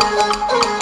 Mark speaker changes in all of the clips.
Speaker 1: Oh, oh, oh.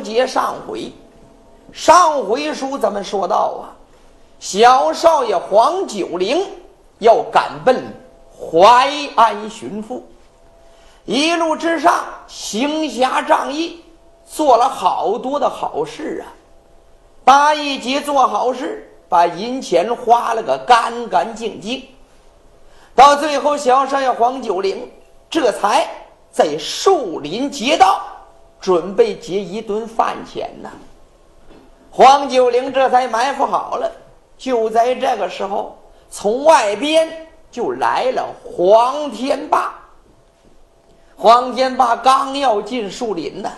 Speaker 1: 接上回，上回书咱们说到啊，小少爷黄九龄要赶奔淮安寻父，一路之上行侠仗义，做了好多的好事啊。八一节做好事，把银钱花了个干干净净。到最后，小少爷黄九龄这才在树林劫道。准备结一顿饭钱呢，黄九龄这才埋伏好了。就在这个时候，从外边就来了黄天霸。黄天霸刚要进树林呢，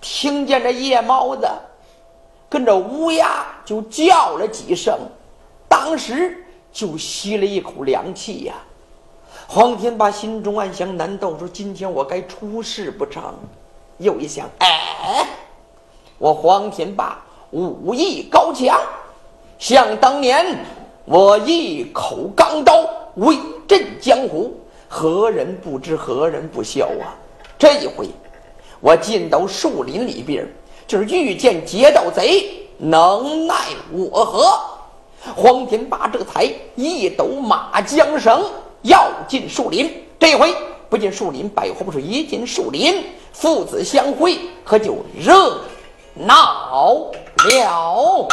Speaker 1: 听见这夜猫子跟着乌鸦就叫了几声，当时就吸了一口凉气呀。黄天霸心中暗想：难道说今天我该出事不成？又一想，哎，我黄天霸武艺高强，想当年我一口钢刀威震江湖，何人不知，何人不晓啊？这一回我进到树林里边，就是遇见劫盗贼，能奈我何？黄天霸这才一抖马缰绳，要进树林。这回不进树林，百花不是一进树林。父子相会可就热闹了。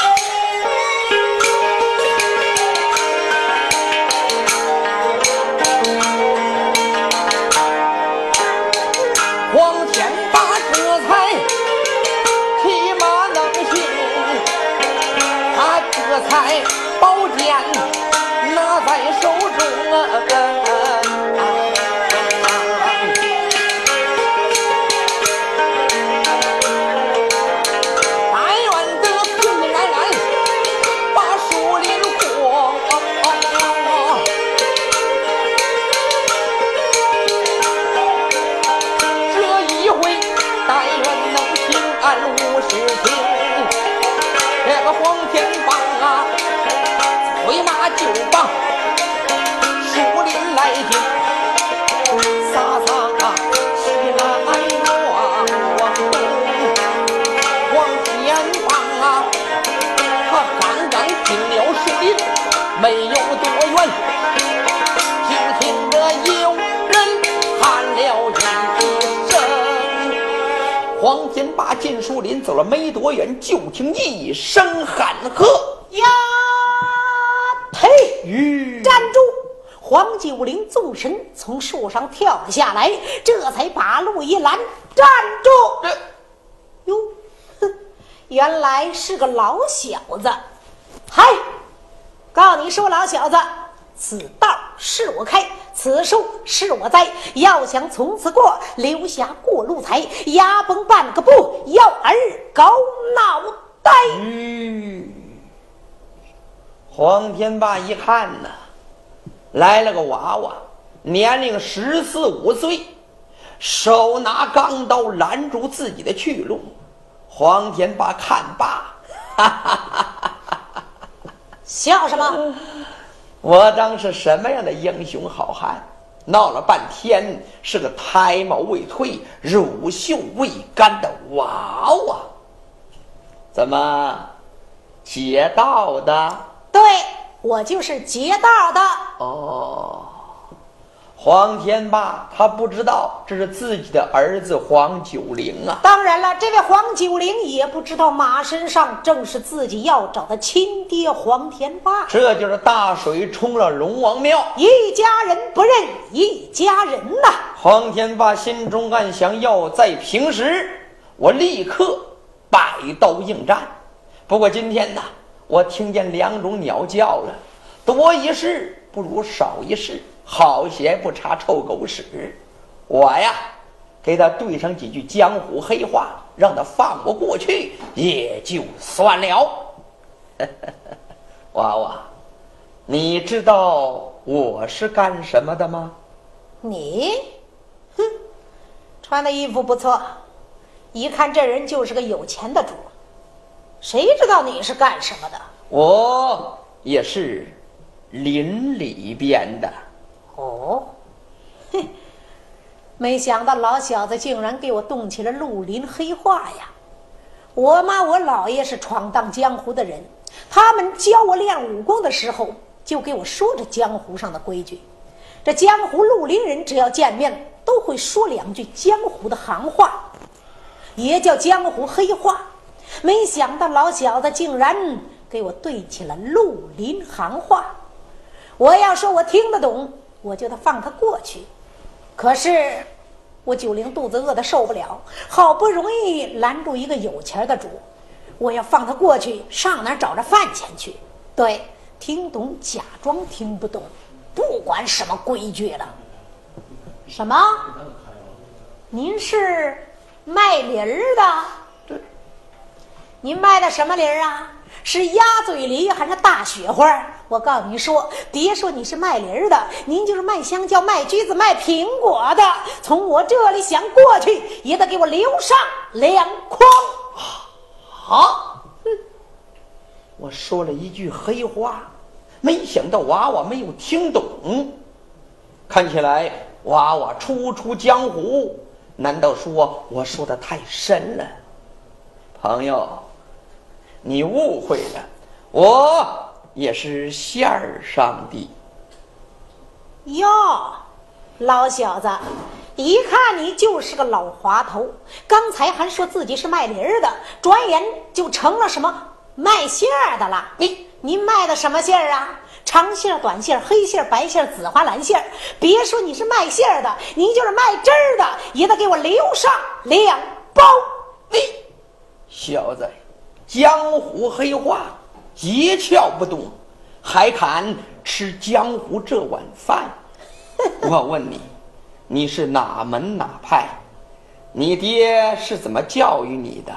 Speaker 1: 光前把车开骑马能行他这才没有多远。就听得有人喊了一声黄天霸进树林走了没多远就听一声喊喝。
Speaker 2: 呀
Speaker 1: 呸
Speaker 2: 站住！黄九龄纵身从树上跳了下来这才把路一拦站住！哟哼原来是个老小子。嗨告诉你说，老小子，此道是我开。此树是我栽，要想从此过，留下过路财，牙崩半个不要儿狗脑袋。
Speaker 1: 黄天霸一看呐，来了个娃娃，年龄十四五岁，手拿钢刀拦住自己的去路。黄天霸看罢，哈哈哈哈哈！
Speaker 2: 笑什么？
Speaker 1: 我当是什么样的英雄好汉？闹了半天是个胎毛未退、乳臭未干的娃娃。怎么劫道的？
Speaker 2: 对，我就是劫道的。
Speaker 1: 哦。黄天霸他不知道这是自己的儿子黄九龄啊。
Speaker 2: 当然了，这位黄九龄也不知道马身上正是自己要找的亲爹黄天霸。
Speaker 1: 这就是大水冲了龙王庙，
Speaker 2: 一家人不认一家人呐。
Speaker 1: 黄天霸心中暗想：要在平时，我立刻摆刀应战。不过今天呢，我听见两种鸟叫了，多一事不如少一事。好鞋不擦臭狗屎，我呀，给他对上几句江湖黑话，让他放我过去也就算了。娃娃，你知道我是干什么的吗？
Speaker 2: 你，哼，穿的衣服不错，一看这人就是个有钱的主。谁知道你是干什么的？
Speaker 1: 我也是林里边的。
Speaker 2: 哦，嘿，没想到老小子竟然给我动起了绿林黑话呀！我妈我姥爷是闯荡江湖的人，他们教我练武功的时候，就给我说着江湖上的规矩。这江湖绿林人只要见面，都会说两句江湖的行话，也叫江湖黑话。没想到老小子竟然给我对起了绿林行话。我要说我听得懂。我就得放他过去，可是我九龄肚子饿的受不了，好不容易拦住一个有钱的主，我要放他过去，上哪找着饭钱去？对，听懂假装听不懂，不管什么规矩了。什么？您是卖梨儿的？您卖的什么梨儿啊？是鸭嘴梨还是大雪花？我告诉你说，别说你是卖梨儿的，您就是卖香蕉、卖橘子、卖苹果的，从我这里想过去，也得给我留上两筐。
Speaker 1: 啊！哼！我说了一句黑话，没想到娃娃没有听懂。看起来娃娃初出江湖，难道说我说的太深了？朋友。你误会了，我也是线儿上的。
Speaker 2: 哟，老小子，一看你就是个老滑头。刚才还说自己是卖梨儿的，转眼就成了什么卖馅儿的了。你您卖的什么馅儿啊？长馅儿、短馅儿、黑馅儿、白馅儿、紫花蓝馅儿。别说你是卖馅儿的，你就是卖汁儿的，也得给我留上两包。
Speaker 1: 你小子！江湖黑话，一窍不懂，还敢吃江湖这碗饭？我问你，你是哪门哪派？你爹是怎么教育你的？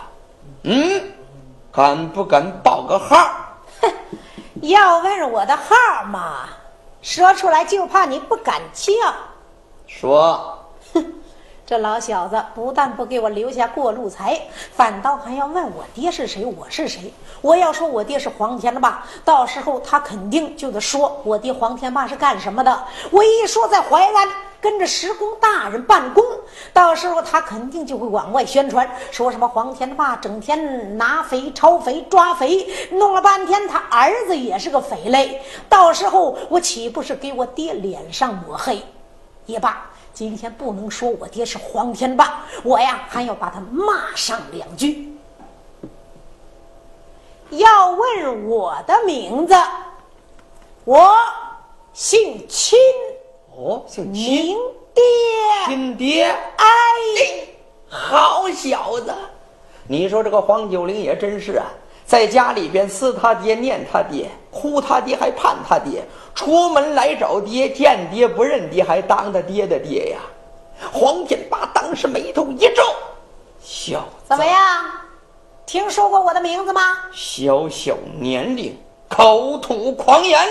Speaker 1: 嗯，敢不敢报个号？
Speaker 2: 哼，要问我的号嘛，说出来就怕你不敢叫。
Speaker 1: 说。
Speaker 2: 这老小子不但不给我留下过路财，反倒还要问我爹是谁，我是谁。我要说我爹是黄天霸，到时候他肯定就得说我爹黄天霸是干什么的。我一说在淮安跟着石公大人办公，到时候他肯定就会往外宣传，说什么黄天霸整天拿肥、抄肥、抓肥，弄了半天他儿子也是个匪类。到时候我岂不是给我爹脸上抹黑？也罢。今天不能说我爹是黄天霸，我呀还要把他骂上两句。要问我的名字，我姓亲。
Speaker 1: 哦，姓
Speaker 2: 秦
Speaker 1: 秦，
Speaker 2: 爹。
Speaker 1: 亲爹。
Speaker 2: 哎，
Speaker 1: 好小子！你说这个黄九龄也真是啊，在家里边思他爹、念他爹、哭他爹，还盼他爹；出门来找爹，见爹不认爹，还当他爹的爹呀。黄天霸当时眉头一皱，小子
Speaker 2: 怎么样？听说过我的名字吗？
Speaker 1: 小小年龄，口吐狂言，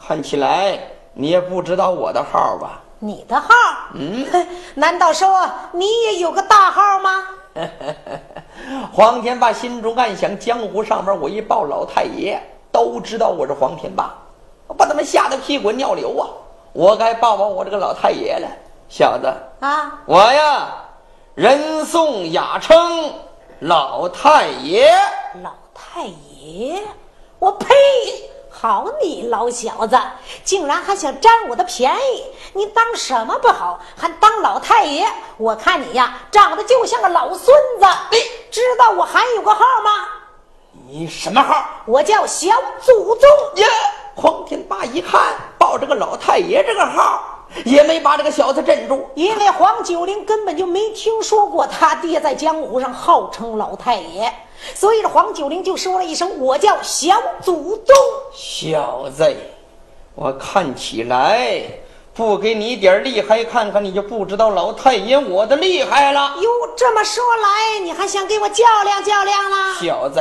Speaker 1: 看起来你也不知道我的号吧？
Speaker 2: 你的号？嗯，难道说你也有个大号吗？
Speaker 1: 黄天霸心中暗想：江湖上面我一报老太爷，都知道我是黄天霸，把他们吓得屁滚尿流啊！我该报报我这个老太爷了，小子，
Speaker 2: 啊，
Speaker 1: 我呀，人送雅称老太爷。
Speaker 2: 老太爷，我呸！好你老小子，竟然还想占我的便宜！你当什么不好，还当老太爷？我看你呀，长得就像个老孙子。你知道我还有个号吗？
Speaker 1: 你什么号？
Speaker 2: 我叫小祖宗。
Speaker 1: 耶！黄天霸一看报这个老太爷这个号，也没把这个小子镇住。
Speaker 2: 因为黄九龄根本就没听说过他爹在江湖上号称老太爷，所以这黄九龄就说了一声：“我叫小祖宗。
Speaker 1: 小子，我看起来不给你点厉害看看，你就不知道老太爷我的厉害了。”
Speaker 2: 哟，这么说来，你还想给我较量较量啦？
Speaker 1: 小子，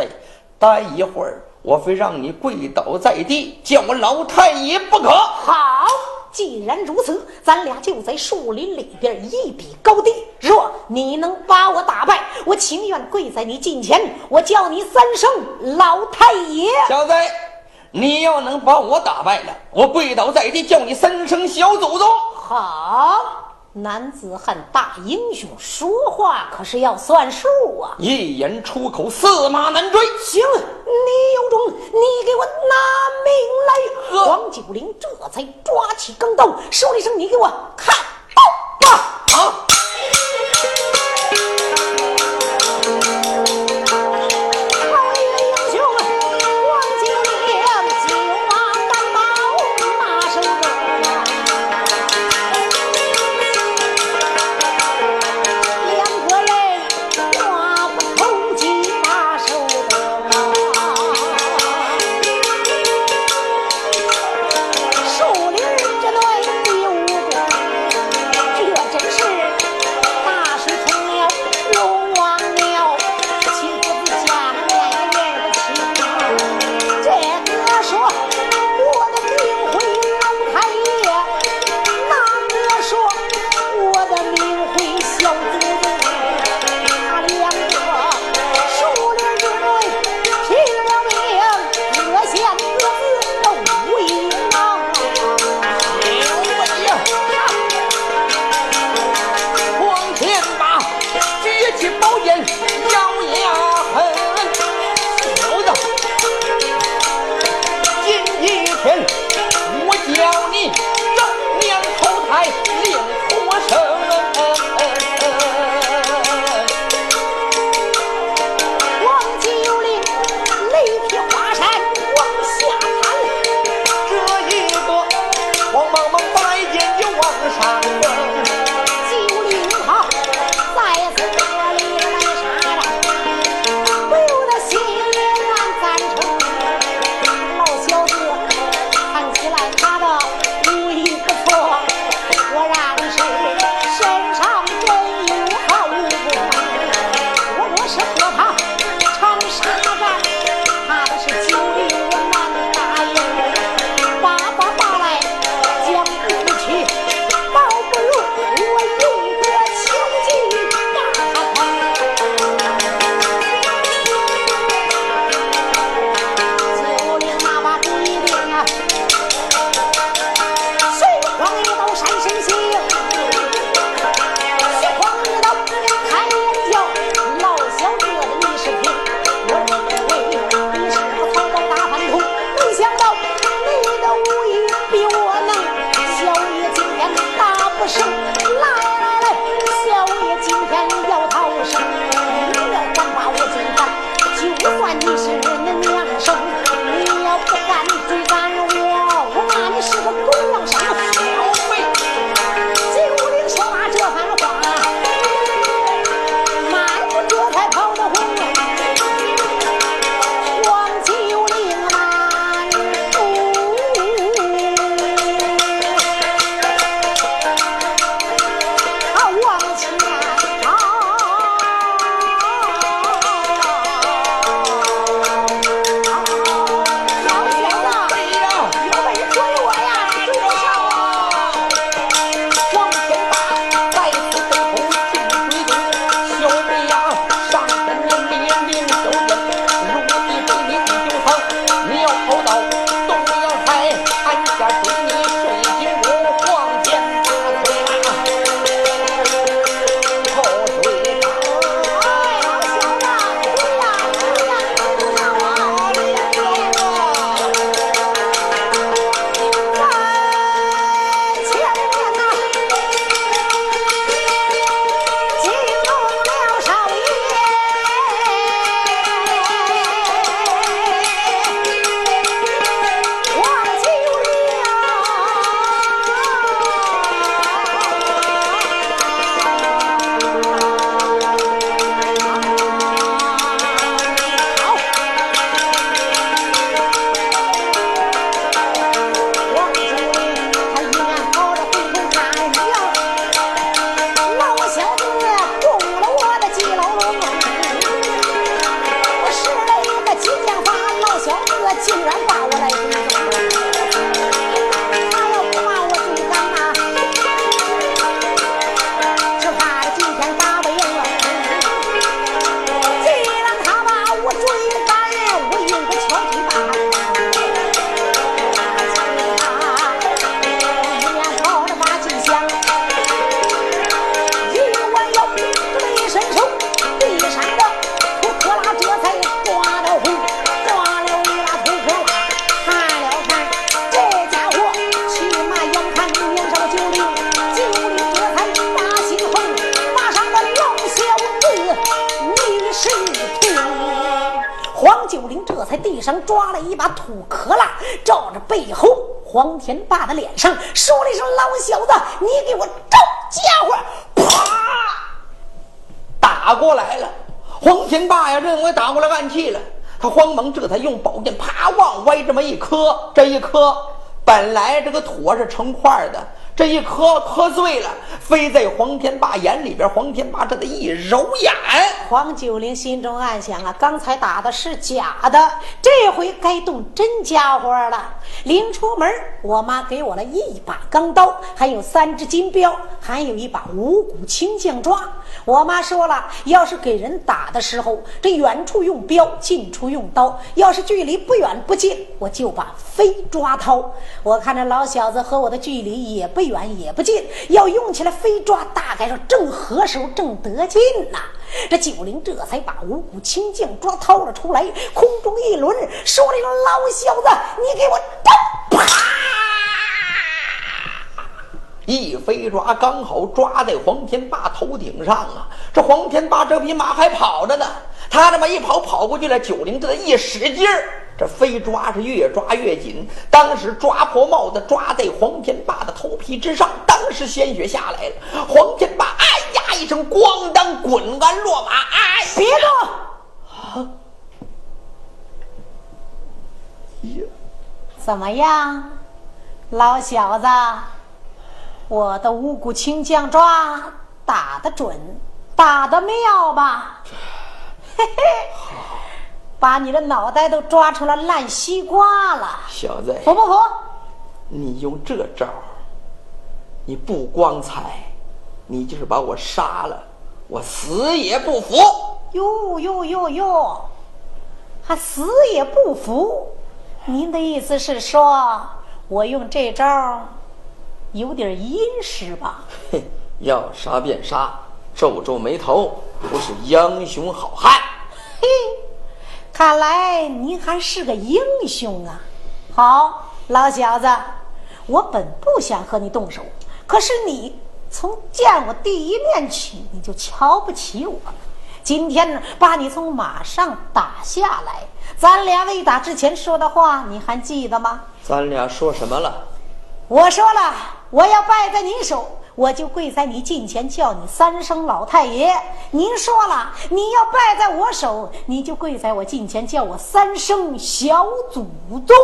Speaker 1: 待一会儿我非让你跪倒在地，叫我老太爷不可。
Speaker 2: 好，既然如此，咱俩就在树林里边一比高低。若你能把我打败，我情愿跪在你近前，我叫你三声老太爷。
Speaker 1: 小子，你要能把我打败了，我跪倒在地，叫你三声小祖宗。
Speaker 2: 好，男子汉大英雄，说话可是要算数啊！
Speaker 1: 一言出口，驷马难追。
Speaker 2: 行，你有种，你给我拿命来！黄九龄这才抓起钢刀，说了一声：“你给我看刀吧！”
Speaker 1: 好。
Speaker 2: 黄天霸的脸上说了一声：“老小子，你给我招家伙！”啪，
Speaker 1: 打过来了。黄天霸呀，认为打过来暗器了，他慌忙这才用宝剑啪往外这么一磕，这一磕，本来这个土是成块的。这一磕磕碎了，飞在黄天霸眼里边。黄天霸这的一揉眼，
Speaker 2: 黄九龄心中暗想啊，刚才打的是假的，这回该动真家伙了。临出门，我妈给我了一把钢刀，还有三只金镖，还有一把五谷清酱抓。我妈说了，要是给人打的时候，这远处用镖，近处用刀；要是距离不远不近，我就把飞抓掏。我看这老小子和我的距离也不。远也不近，要用起来飞抓，大概是正合手，正得劲呐。这九灵这才把五谷清将抓掏了出来，空中一轮，说了一声：“老小子，你给我招！”啪！
Speaker 1: 一飞抓刚好抓在黄天霸头顶上啊！这黄天霸这匹马还跑着呢，他这么一跑，跑过去了。九灵这一使劲儿。这飞抓是越抓越紧，当时抓破帽子，抓在黄天霸的头皮之上，当时鲜血下来了。黄天霸哎呀一声，咣当滚鞍落马，哎，
Speaker 2: 别动！
Speaker 1: 啊！呀，
Speaker 2: 怎么样，老小子？我的五谷青将抓打得准，打得妙吧？嘿嘿。把你的脑袋都抓成了烂西瓜了，
Speaker 1: 小子，
Speaker 2: 服不服？
Speaker 1: 你用这招，你不光彩，你就是把我杀了，我死也不服。
Speaker 2: 哟哟哟哟，还死也不服？您的意思是说我用这招有点阴湿吧？
Speaker 1: 嘿，要杀便杀，皱皱眉头，不是英雄好汉。
Speaker 2: 嘿。看来您还是个英雄啊！好，老小子，我本不想和你动手，可是你从见我第一面起，你就瞧不起我。今天呢，把你从马上打下来，咱俩未打之前说的话，你还记得吗？
Speaker 1: 咱俩说什么了？
Speaker 2: 我说了，我要败在你手。我就跪在你近前叫你三声老太爷。您说了，你要败在我手，你就跪在我近前叫我三声小祖宗。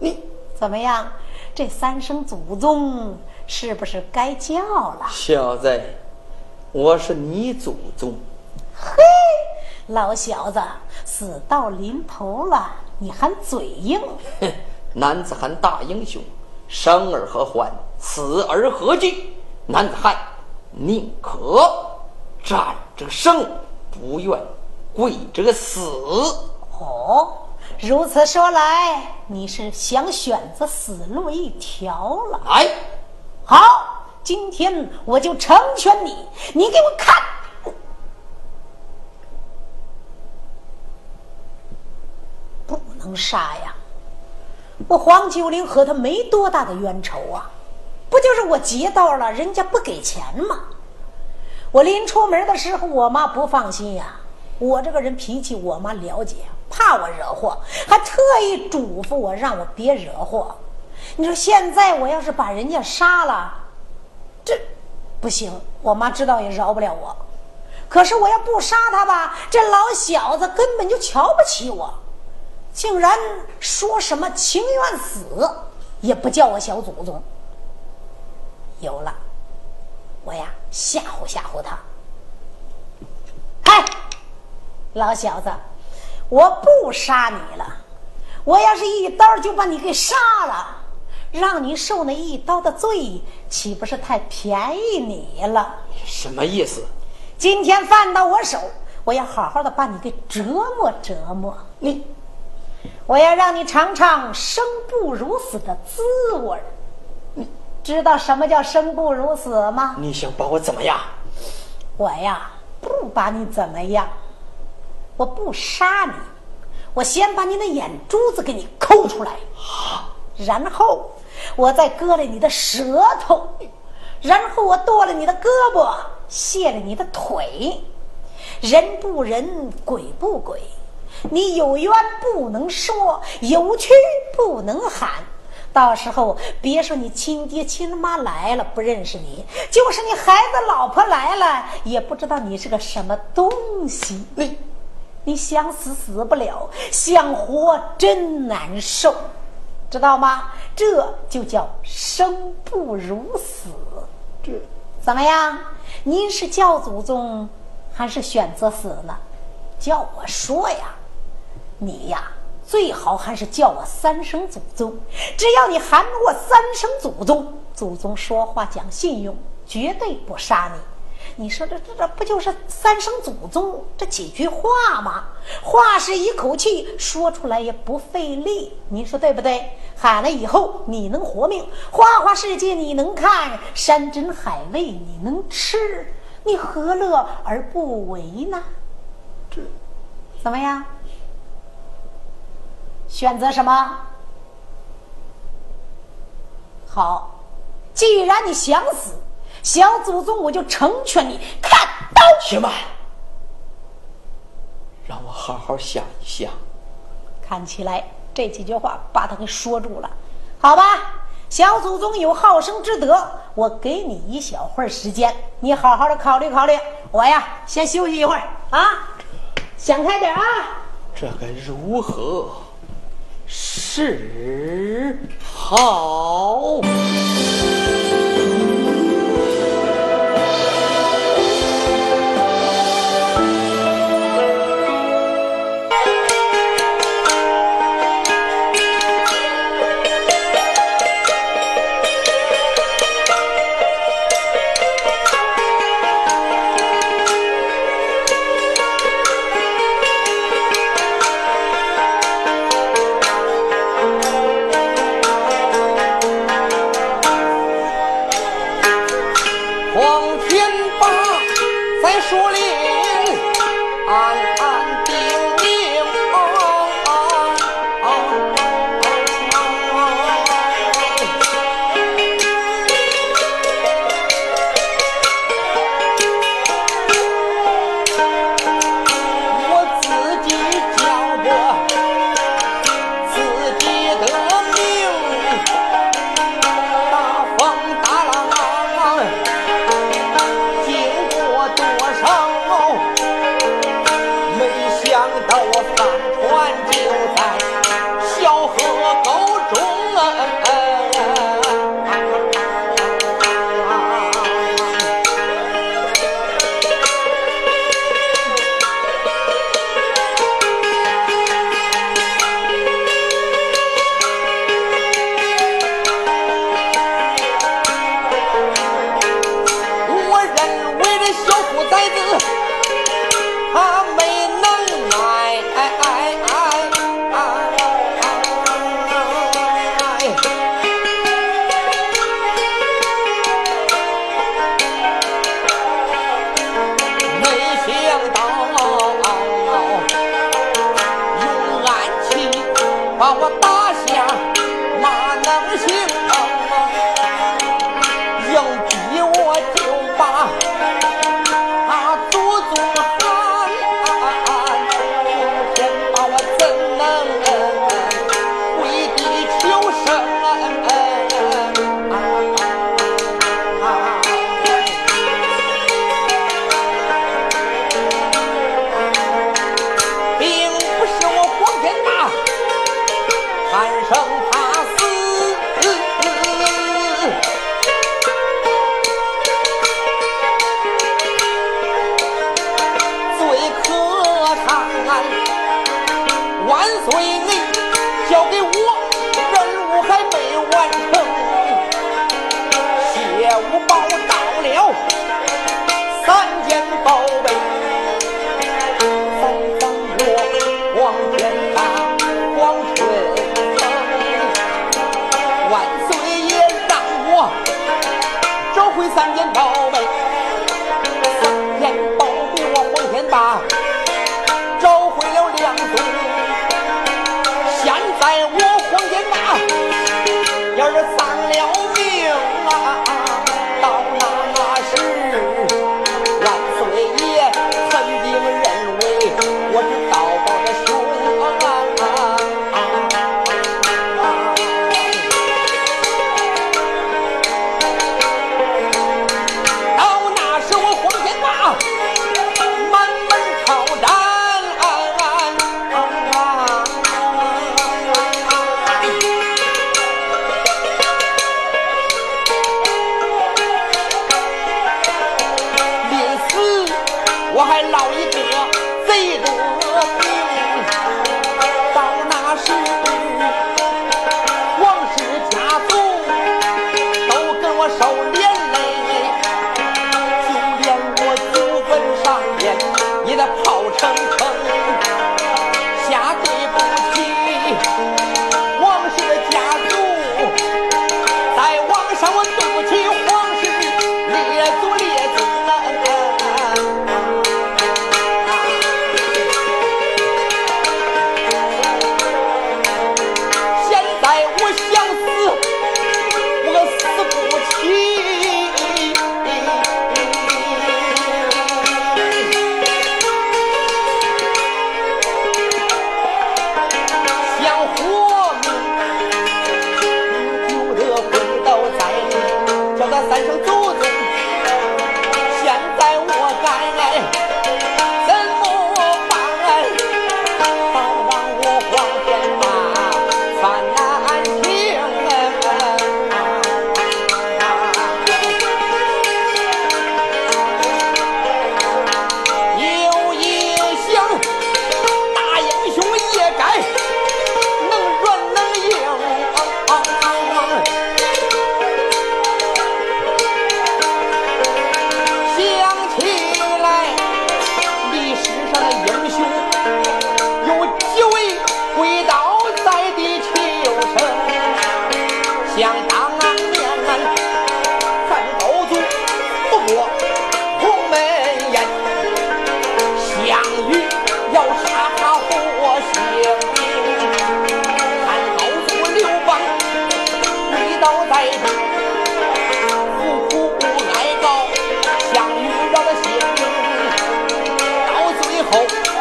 Speaker 2: 你怎么样？这三声祖宗是不是该叫了？
Speaker 1: 小子，我是你祖宗。
Speaker 2: 嘿，老小子，死到临头了，你还嘴硬？
Speaker 1: 哼，男子汉大英雄，生而何欢，死而何惧？男子汉宁可战着生，不愿跪着死。
Speaker 2: 哦，如此说来，你是想选择死路一条了？
Speaker 1: 哎，
Speaker 2: 好，今天我就成全你。你给我看，不能杀呀！我黄九龄和他没多大的冤仇啊。不就是我劫道了，人家不给钱吗？我临出门的时候，我妈不放心呀。我这个人脾气，我妈了解，怕我惹祸，还特意嘱咐我让我别惹祸。你说现在我要是把人家杀了，这不行，我妈知道也饶不了我。可是我要不杀他吧，这老小子根本就瞧不起我，竟然说什么情愿死也不叫我小祖宗。有了，我呀吓唬吓唬他。嗨，老小子，我不杀你了，我要是一刀就把你给杀了，让你受那一刀的罪，岂不是太便宜你了？
Speaker 1: 什么意思？
Speaker 2: 今天犯到我手，我要好好的把你给折磨折磨
Speaker 1: 你。
Speaker 2: 我要让你尝尝生不如死的滋味你知道什么叫生不如死吗？
Speaker 1: 你想把我怎么样？
Speaker 2: 我呀，不把你怎么样，我不杀你，我先把你的眼珠子给你抠出来，然后我再割了你的舌头，然后我剁了你的胳膊，卸了你的腿，人不人，鬼不鬼。你有冤不能说，有屈不能喊。到时候别说你亲爹亲妈来了不认识你，就是你孩子老婆来了也不知道你是个什么东西。
Speaker 1: 你，
Speaker 2: 你想死死不了，想活真难受，知道吗？这就叫生不如死。
Speaker 1: 这
Speaker 2: 怎么样？您是叫祖宗，还是选择死呢？叫我说呀。你呀，最好还是叫我三声祖宗。只要你喊我三声祖宗，祖宗说话讲信用，绝对不杀你。你说这这这不就是三声祖宗这几句话吗？话是一口气说出来也不费力，你说对不对？喊了以后你能活命，花花世界你能看，山珍海味你能吃，你何乐而不为呢？
Speaker 1: 这
Speaker 2: 怎么样？选择什么？好，既然你想死，小祖宗我就成全你。看刀，
Speaker 1: 且慢，让我好好想一想。
Speaker 2: 看起来这几句话把他给说住了，好吧？小祖宗有好生之德，我给你一小会儿时间，你好好的考虑考虑。我呀，先休息一会儿啊，想开点啊。
Speaker 1: 这该如何？是好。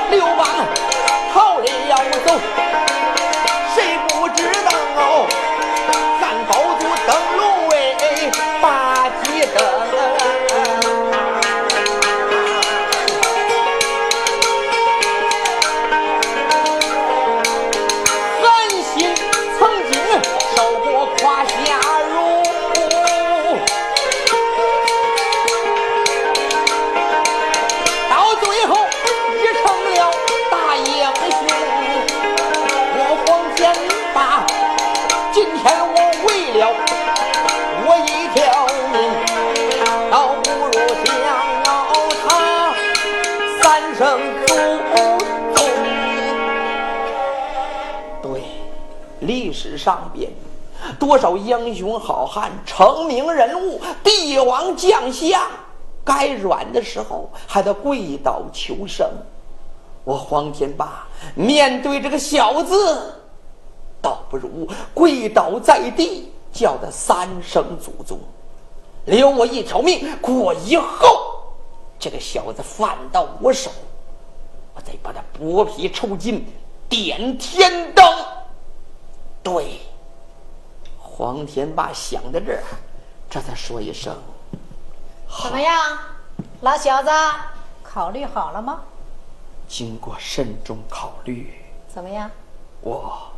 Speaker 1: 流氓上边多少英雄好汉、成名人物、帝王将相，该软的时候还得跪倒求生。我黄天霸面对这个小子，倒不如跪倒在地，叫他三声祖宗，留我一条命过以后，这个小子犯到我手，我再把他剥皮抽筋，点天灯。对，黄天霸想到这儿，这才说一声
Speaker 2: 怎么样，老小子，考虑好了吗？
Speaker 1: 经过慎重考虑，
Speaker 2: 怎么样？
Speaker 1: 我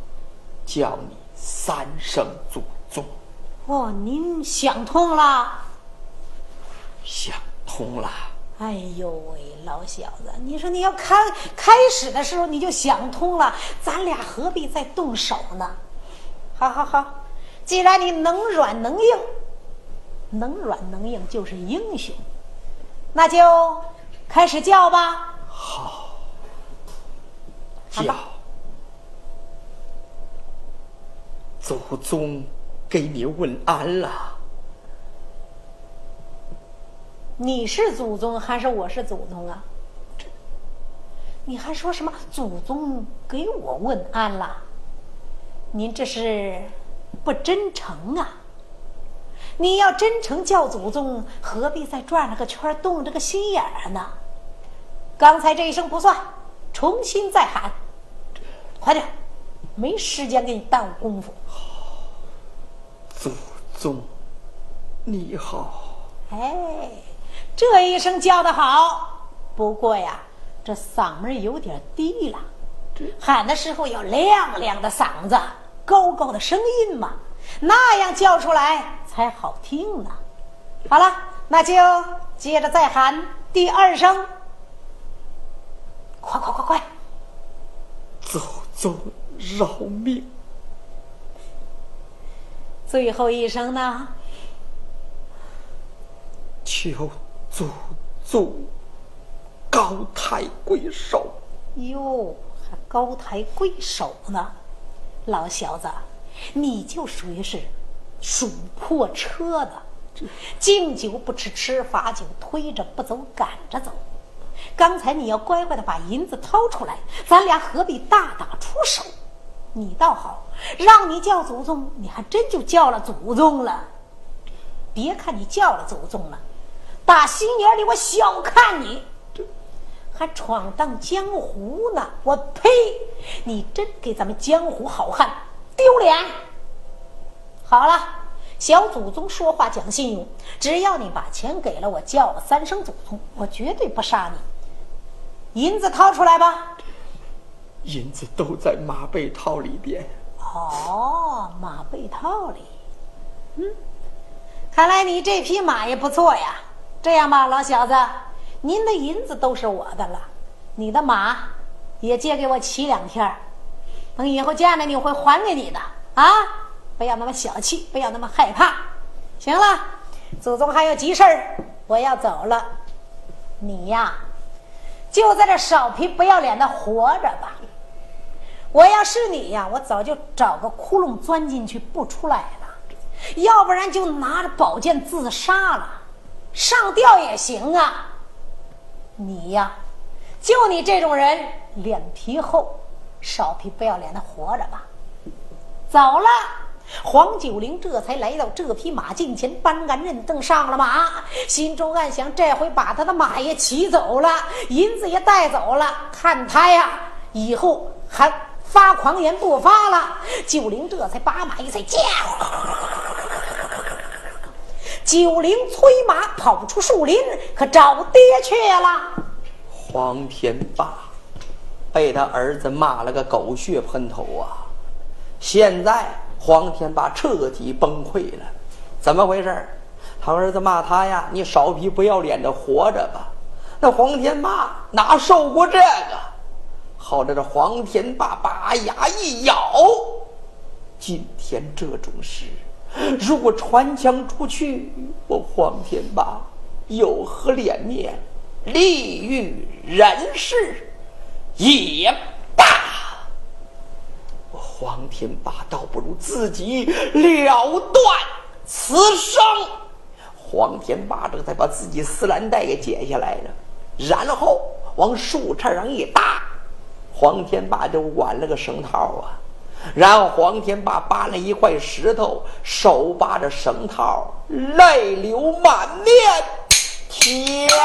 Speaker 1: 叫你三声祖宗。
Speaker 2: 哦，您想通了。
Speaker 1: 想通了，
Speaker 2: 哎呦喂，老小子，你说你要开开始的时候你就想通了，咱俩何必再动手呢？好好好，既然你能软能硬，能软能硬就是英雄，那就开始叫吧。好
Speaker 1: 叫祖宗给你问安了。
Speaker 2: 你是祖宗还是我是祖宗啊？你还说什么祖宗给我问安了？您这是不真诚啊！你要真诚叫祖宗，何必再转了个圈动这个心眼儿呢？刚才这一声不算，重新再喊，快点，没时间给你耽误功夫。
Speaker 1: 祖宗，你好。
Speaker 2: 哎，这一声叫的好，不过呀，这嗓门有点低了，喊的时候要亮亮的嗓子，高高的声音嘛，那样叫出来才好听呢。好了，那就接着再喊第二声，快快快快！
Speaker 1: 祖宗饶命！
Speaker 2: 最后一声呢？
Speaker 1: 求祖宗高抬贵手。
Speaker 2: 哟，还高抬贵手呢，老小子，你就属于是属破车的，敬酒不吃吃罚酒，推着不走赶着走。刚才你要乖乖的把银子掏出来，咱俩何必大打出手？你倒好，让你叫祖宗，你还真就叫了祖宗了。别看你叫了祖宗了，打心眼里我小看你。还闯荡江湖呢！我呸！你真给咱们江湖好汉丢脸！好了，小祖宗说话讲信用，只要你把钱给了我，叫了三声祖宗，我绝对不杀你。银子掏出来吧。
Speaker 1: 银子都在马背套里边。
Speaker 2: 哦，马背套里。嗯，看来你这匹马也不错呀。这样吧，老小子。您的银子都是我的了，你的马也借给我骑两天，等以后见了你会还给你的啊！不要那么小气，不要那么害怕。行了，祖宗还有急事儿，我要走了。你呀，就在这少皮不要脸的活着吧。我要是你呀，我早就找个窟窿钻进去不出来了。要不然就拿着宝剑自杀了，上吊也行啊。你呀，就你这种人，脸皮厚，少皮不要脸的活着吧。走了。黄九龄这才来到这匹马近前，搬鞍认凳上了马，心中暗想：这回把他的马也骑走了，银子也带走了，看他呀，以后还发狂言不发了。九龄这才把马一踩，驾！九龄催马跑出树林，可找爹去了。
Speaker 1: 黄天霸被他儿子骂了个狗血喷头啊！现在黄天霸彻底崩溃了，怎么回事他儿子骂他呀：“你少皮不要脸的活着吧！”那黄天霸哪受过这个？好在这黄天霸把牙一咬，今天这种事。如果传将出去，我黄天霸有何脸面立于人世？也罢，我黄天霸倒不如自己了断此生。黄天霸这才把自己丝兰带给解下来了，然后往树杈上一搭，黄天霸就挽了个绳套啊。然后黄天霸扒了一块石头，手扒着绳套，泪流满面。天哪！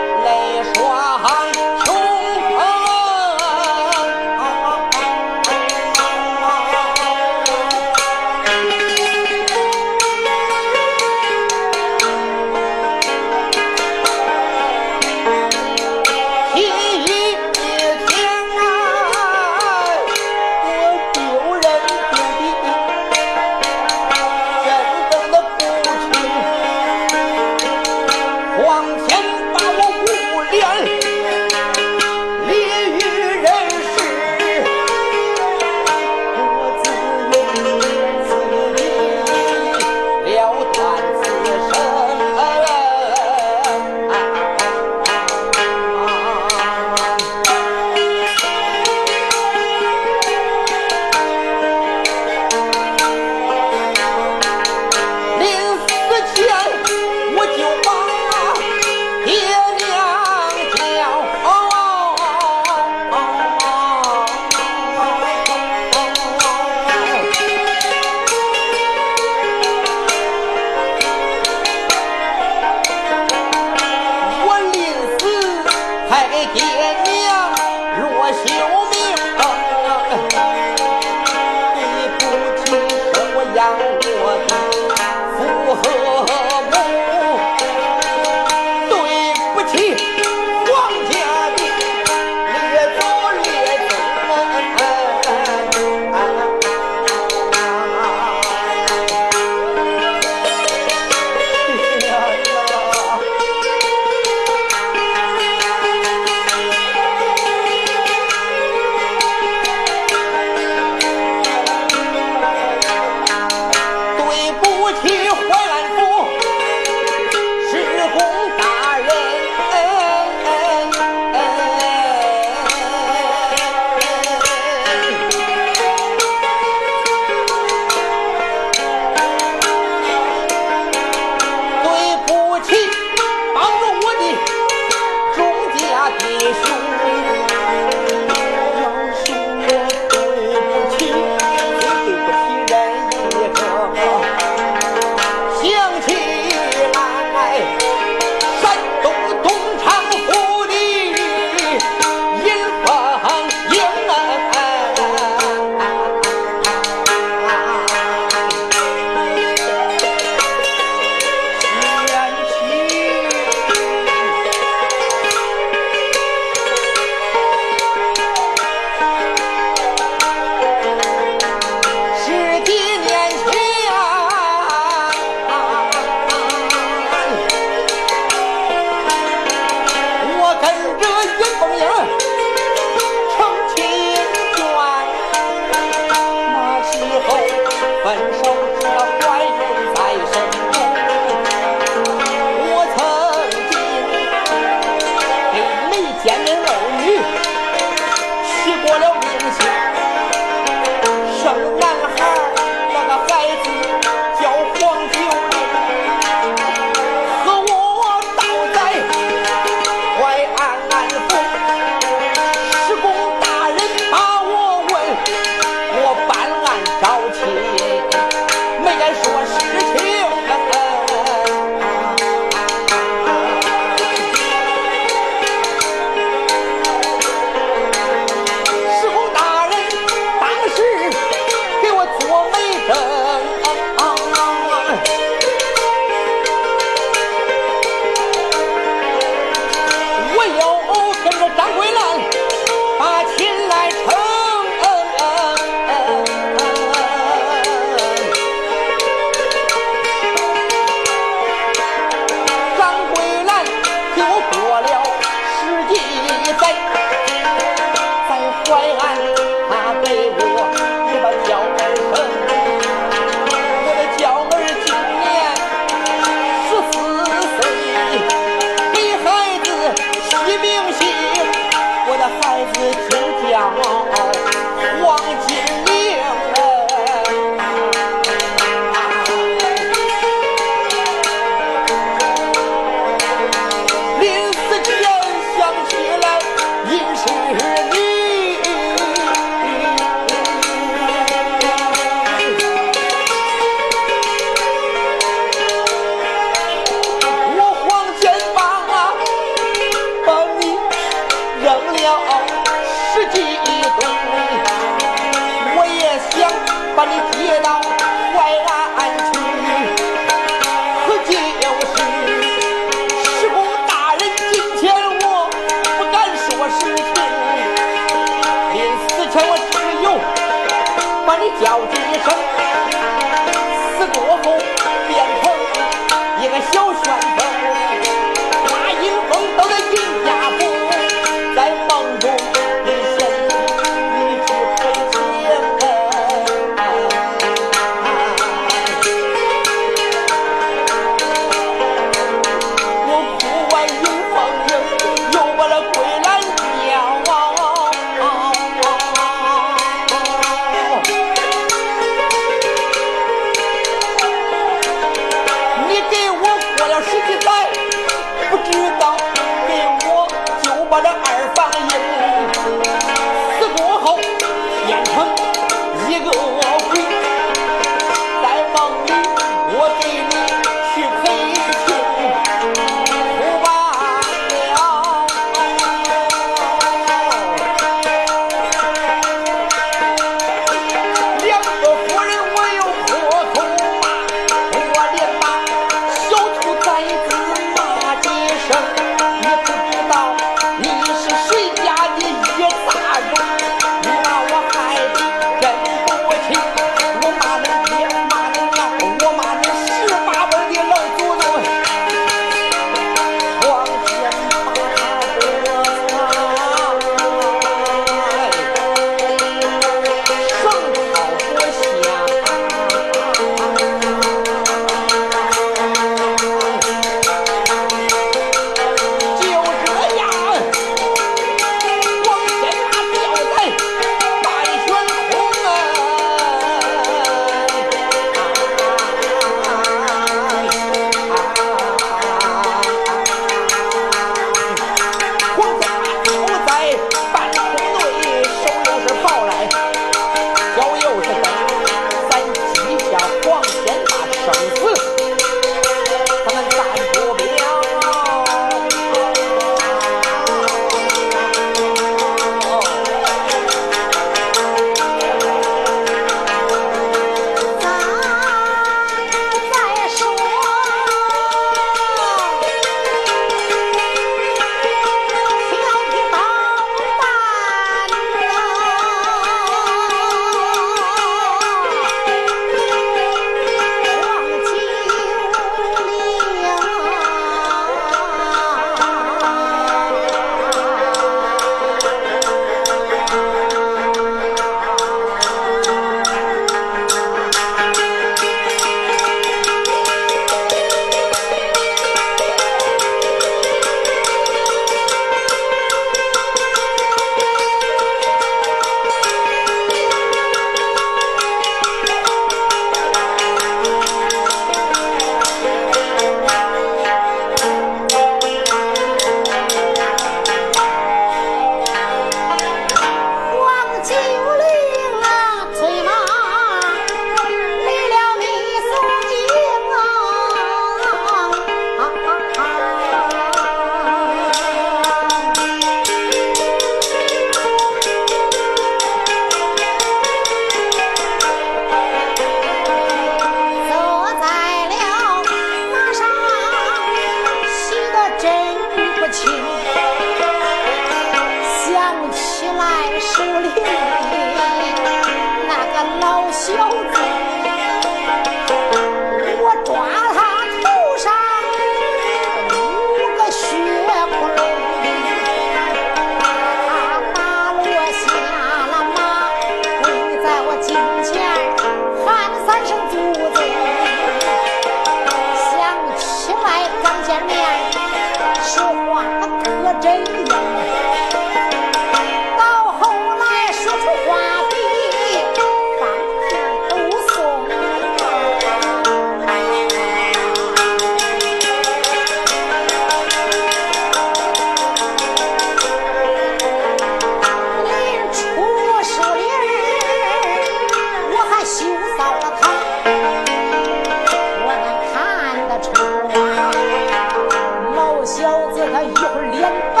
Speaker 2: 小子，他一会儿脸白，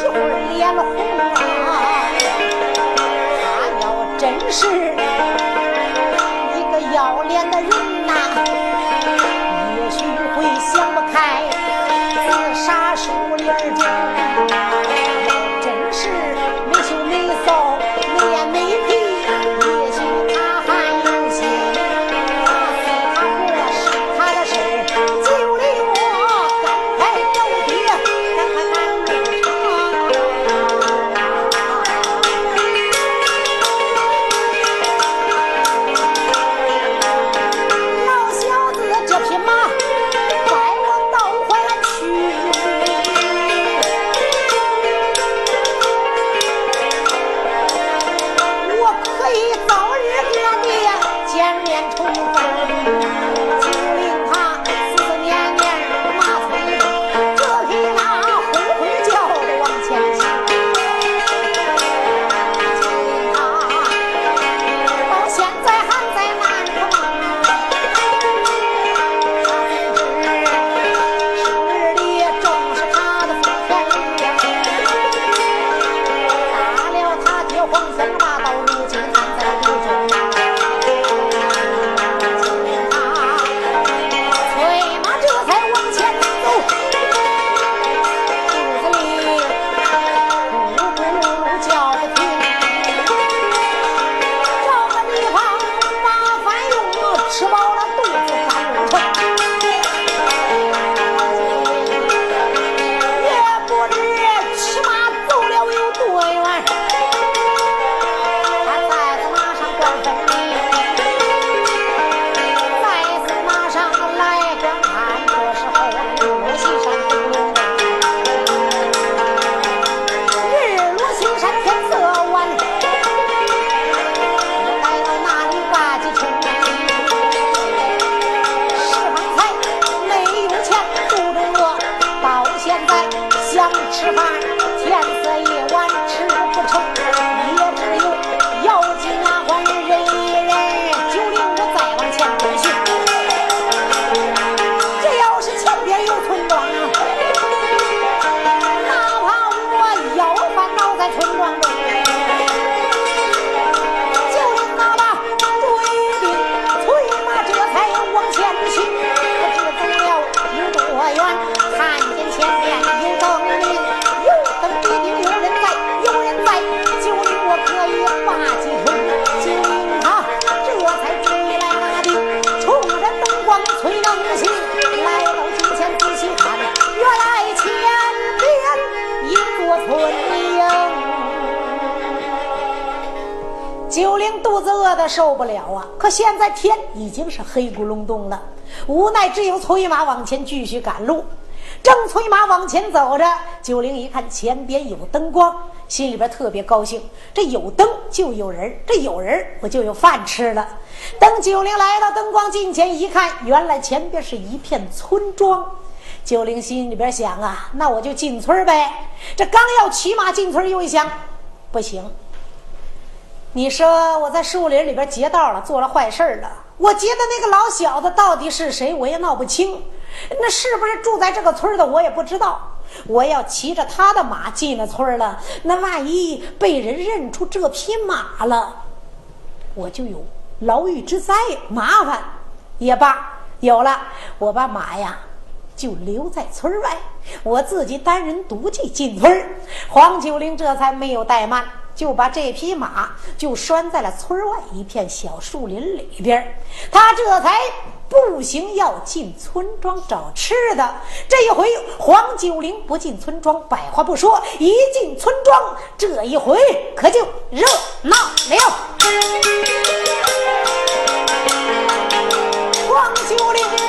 Speaker 2: 一会儿脸红啊！他要真是一个要脸的人呐，也许会想。已经是黑咕隆咚了，无奈只有催马往前继续赶路。正催马往前走着，九灵一看前边有灯光，心里边特别高兴。这有灯就有人，这有人我就有饭吃了。等九灵来到灯光近前一看，原来前边是一片村庄。九灵心里边想啊，那我就进村呗。这刚要骑马进村，又一想，不行。你说我在树林里边劫道了，做了坏事了。我劫的那个老小子到底是谁，我也闹不清。那是不是住在这个村的，我也不知道。我要骑着他的马进了村了，那万一被人认出这匹马了，我就有牢狱之灾，麻烦也罢。有了，我把马呀就留在村外，我自己单人独骑进村。黄九龄这才没有怠慢。就把这匹马就拴在了村外一片小树林里边他这才步行要进村庄找吃的这一回黄九龄不进村庄百话不说一进村庄这一回可就热闹了。黄九龄